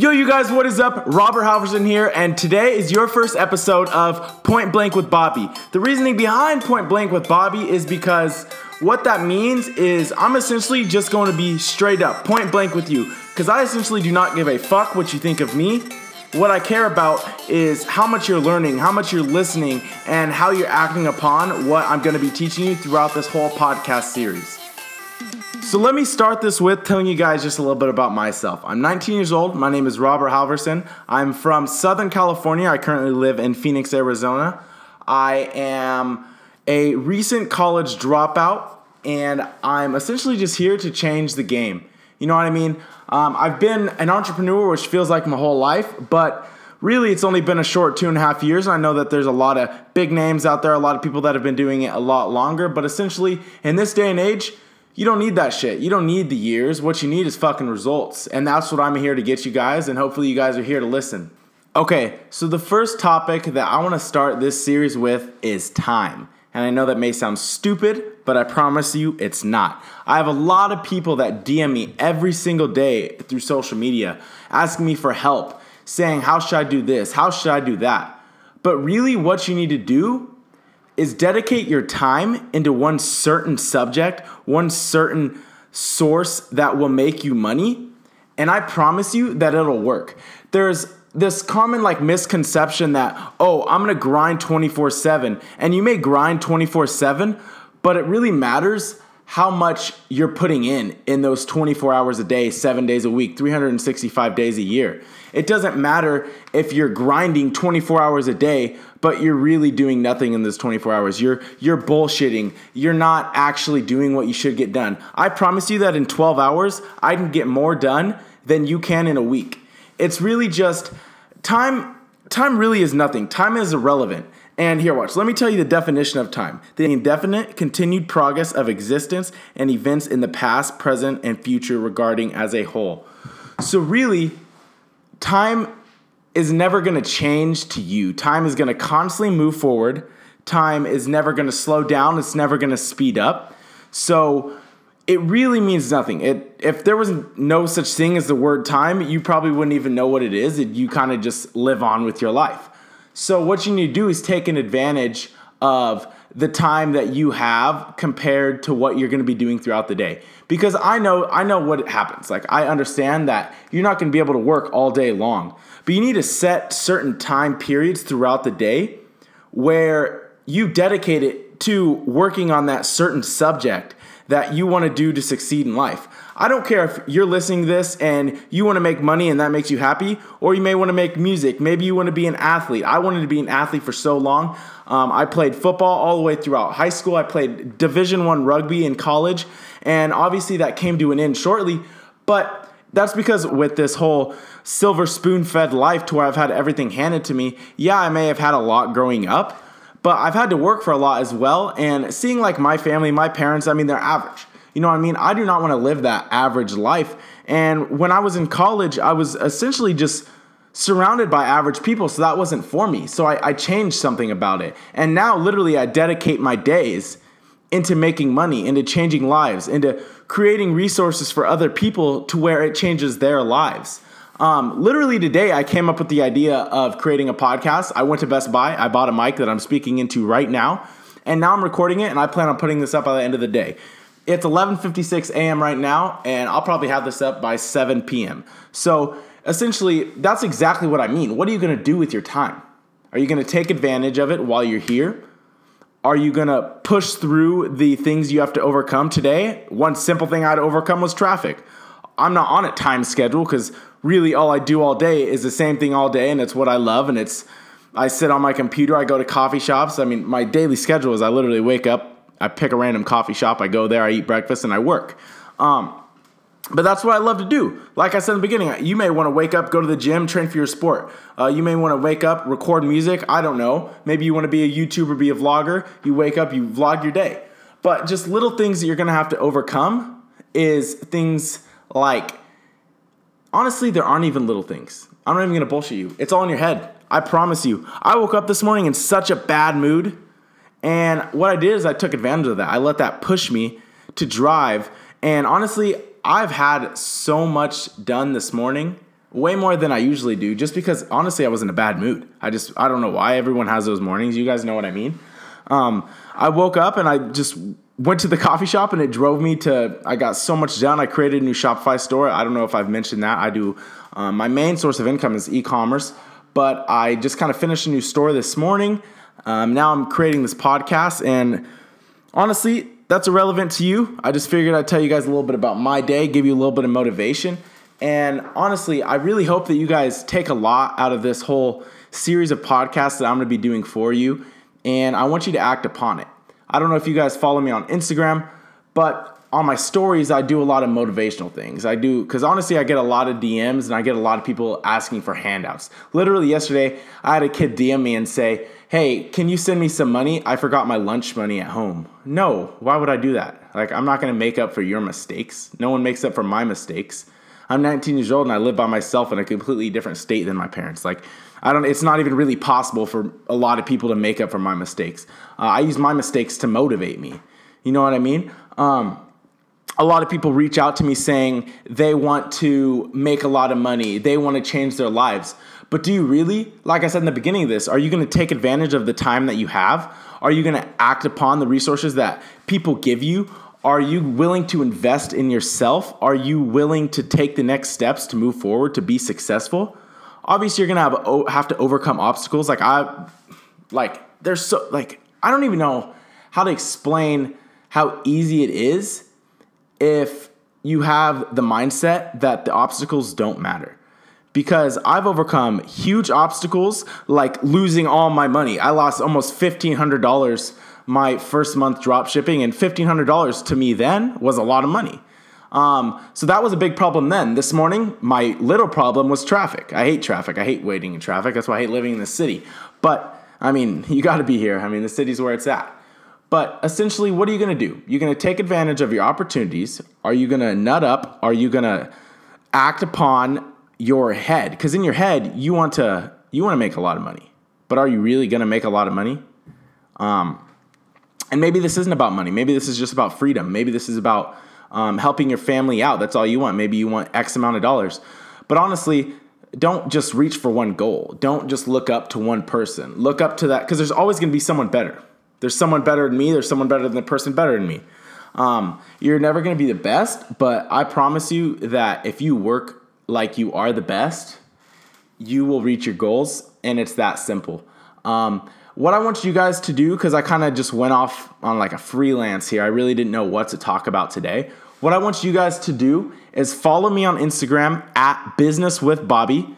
Yo, you guys, what is up? Robert Halverson here, and today is your first episode of Point Blank with Bobby. The reasoning behind Point Blank with Bobby is because what that means is I'm essentially just going to be straight up, point blank with you, because I essentially do not give a fuck what you think of me. What I care about is how much you're learning, how much you're listening, and how you're acting upon what I'm going to be teaching you throughout this whole podcast series. So let me start this with telling you guys just a little bit about myself. I'm 19 years old. My name is Robert Halverson. I'm from Southern California. I currently live in Phoenix, Arizona. I am a recent college dropout, and I'm essentially just here to change the game. You know what I mean? Um, I've been an entrepreneur, which feels like my whole life, but really it's only been a short two and a half years. I know that there's a lot of big names out there, a lot of people that have been doing it a lot longer, but essentially in this day and age, you don't need that shit. You don't need the years. What you need is fucking results. And that's what I'm here to get you guys, and hopefully you guys are here to listen. Okay, so the first topic that I want to start this series with is time. And I know that may sound stupid, but I promise you it's not. I have a lot of people that DM me every single day through social media asking me for help, saying, How should I do this? How should I do that? But really, what you need to do is dedicate your time into one certain subject, one certain source that will make you money, and I promise you that it'll work. There's this common like misconception that, oh, I'm gonna grind 24 7, and you may grind 24 7, but it really matters how much you're putting in in those 24 hours a day, seven days a week, 365 days a year. It doesn't matter if you're grinding 24 hours a day, but you're really doing nothing in those 24 hours. You're you're bullshitting. You're not actually doing what you should get done. I promise you that in 12 hours, I can get more done than you can in a week. It's really just time time really is nothing. Time is irrelevant. And here, watch. Let me tell you the definition of time the indefinite continued progress of existence and events in the past, present, and future regarding as a whole. So, really, time is never going to change to you. Time is going to constantly move forward. Time is never going to slow down. It's never going to speed up. So it really means nothing. It if there was no such thing as the word time, you probably wouldn't even know what it is. It, you kind of just live on with your life. So what you need to do is take an advantage of the time that you have compared to what you're going to be doing throughout the day. Because I know I know what happens. Like I understand that you're not going to be able to work all day long. But you need to set certain time periods throughout the day where you dedicate it to working on that certain subject that you want to do to succeed in life. I don't care if you're listening to this and you want to make money and that makes you happy, or you may want to make music. Maybe you want to be an athlete. I wanted to be an athlete for so long. Um, I played football all the way throughout high school. I played Division One rugby in college, and obviously that came to an end shortly. But that's because with this whole silver spoon fed life to where I've had everything handed to me, yeah, I may have had a lot growing up, but I've had to work for a lot as well. And seeing like my family, my parents, I mean, they're average. You know what I mean? I do not want to live that average life. And when I was in college, I was essentially just surrounded by average people, so that wasn't for me. So I, I, changed something about it. And now, literally, I dedicate my days into making money, into changing lives, into creating resources for other people to where it changes their lives. Um, literally today, I came up with the idea of creating a podcast. I went to Best Buy, I bought a mic that I'm speaking into right now, and now I'm recording it, and I plan on putting this up by the end of the day. It's 11:56 a.m. right now, and I'll probably have this up by 7 p.m. So essentially, that's exactly what I mean. What are you going to do with your time? Are you going to take advantage of it while you're here? Are you going to push through the things you have to overcome today? One simple thing I had to overcome was traffic. I'm not on a time schedule because really all I do all day is the same thing all day and it's what I love and it's I sit on my computer, I go to coffee shops. I mean, my daily schedule is I literally wake up, I pick a random coffee shop, I go there, I eat breakfast and I work. Um, but that's what I love to do. Like I said in the beginning, you may want to wake up, go to the gym, train for your sport. Uh, you may want to wake up, record music. I don't know. Maybe you want to be a YouTuber, be a vlogger. You wake up, you vlog your day. But just little things that you're going to have to overcome is things like honestly, there aren't even little things. I'm not even gonna bullshit you. It's all in your head. I promise you. I woke up this morning in such a bad mood. And what I did is I took advantage of that. I let that push me to drive. And honestly, I've had so much done this morning. way more than I usually do, just because honestly I was in a bad mood. I just I don't know why everyone has those mornings. You guys know what I mean. Um, I woke up and I just went to the coffee shop and it drove me to. I got so much done. I created a new Shopify store. I don't know if I've mentioned that. I do. Um, my main source of income is e-commerce, but I just kind of finished a new store this morning. Um, now I'm creating this podcast, and honestly, that's irrelevant to you. I just figured I'd tell you guys a little bit about my day, give you a little bit of motivation. And honestly, I really hope that you guys take a lot out of this whole series of podcasts that I'm going to be doing for you. And I want you to act upon it. I don't know if you guys follow me on Instagram, but on my stories, I do a lot of motivational things. I do, because honestly, I get a lot of DMs and I get a lot of people asking for handouts. Literally, yesterday, I had a kid DM me and say, Hey, can you send me some money? I forgot my lunch money at home. No, why would I do that? Like, I'm not gonna make up for your mistakes. No one makes up for my mistakes. I'm 19 years old and I live by myself in a completely different state than my parents. Like, I don't. It's not even really possible for a lot of people to make up for my mistakes. Uh, I use my mistakes to motivate me. You know what I mean? Um, a lot of people reach out to me saying they want to make a lot of money, they want to change their lives. But do you really? Like I said in the beginning of this, are you going to take advantage of the time that you have? Are you going to act upon the resources that people give you? Are you willing to invest in yourself? Are you willing to take the next steps to move forward to be successful? Obviously, you're gonna have have to overcome obstacles. Like I, like there's so like I don't even know how to explain how easy it is if you have the mindset that the obstacles don't matter. Because I've overcome huge obstacles like losing all my money. I lost almost fifteen hundred dollars my first month drop shipping, and $1,500 to me then was a lot of money. Um, so that was a big problem then. This morning, my little problem was traffic. I hate traffic. I hate waiting in traffic. That's why I hate living in the city. But I mean, you got to be here. I mean, the city's where it's at. But essentially, what are you going to do? You're going to take advantage of your opportunities. Are you going to nut up? Are you going to act upon your head? Because in your head, you want to you want to make a lot of money. But are you really going to make a lot of money? Um, and maybe this isn't about money. Maybe this is just about freedom. Maybe this is about um, helping your family out. That's all you want. Maybe you want X amount of dollars. But honestly, don't just reach for one goal. Don't just look up to one person. Look up to that because there's always going to be someone better. There's someone better than me. There's someone better than the person better than me. Um, you're never going to be the best, but I promise you that if you work like you are the best, you will reach your goals, and it's that simple. Um, what I want you guys to do, because I kind of just went off on like a freelance here, I really didn't know what to talk about today. What I want you guys to do is follow me on Instagram at Business with Bobby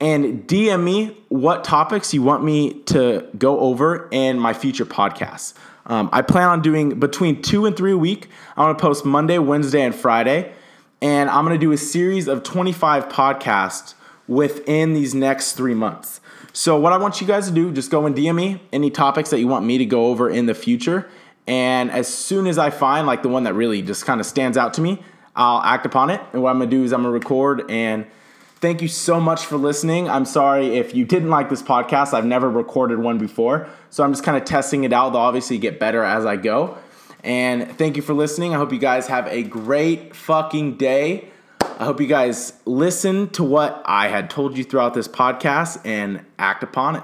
and DM me what topics you want me to go over in my future podcasts. Um, I plan on doing between two and three a week. I'm gonna post Monday, Wednesday, and Friday. And I'm gonna do a series of 25 podcasts within these next three months. So, what I want you guys to do, just go and DM me any topics that you want me to go over in the future. And as soon as I find like the one that really just kind of stands out to me, I'll act upon it. And what I'm gonna do is I'm gonna record. And thank you so much for listening. I'm sorry if you didn't like this podcast. I've never recorded one before. So I'm just kind of testing it out. They'll obviously get better as I go. And thank you for listening. I hope you guys have a great fucking day. I hope you guys listen to what I had told you throughout this podcast and act upon it.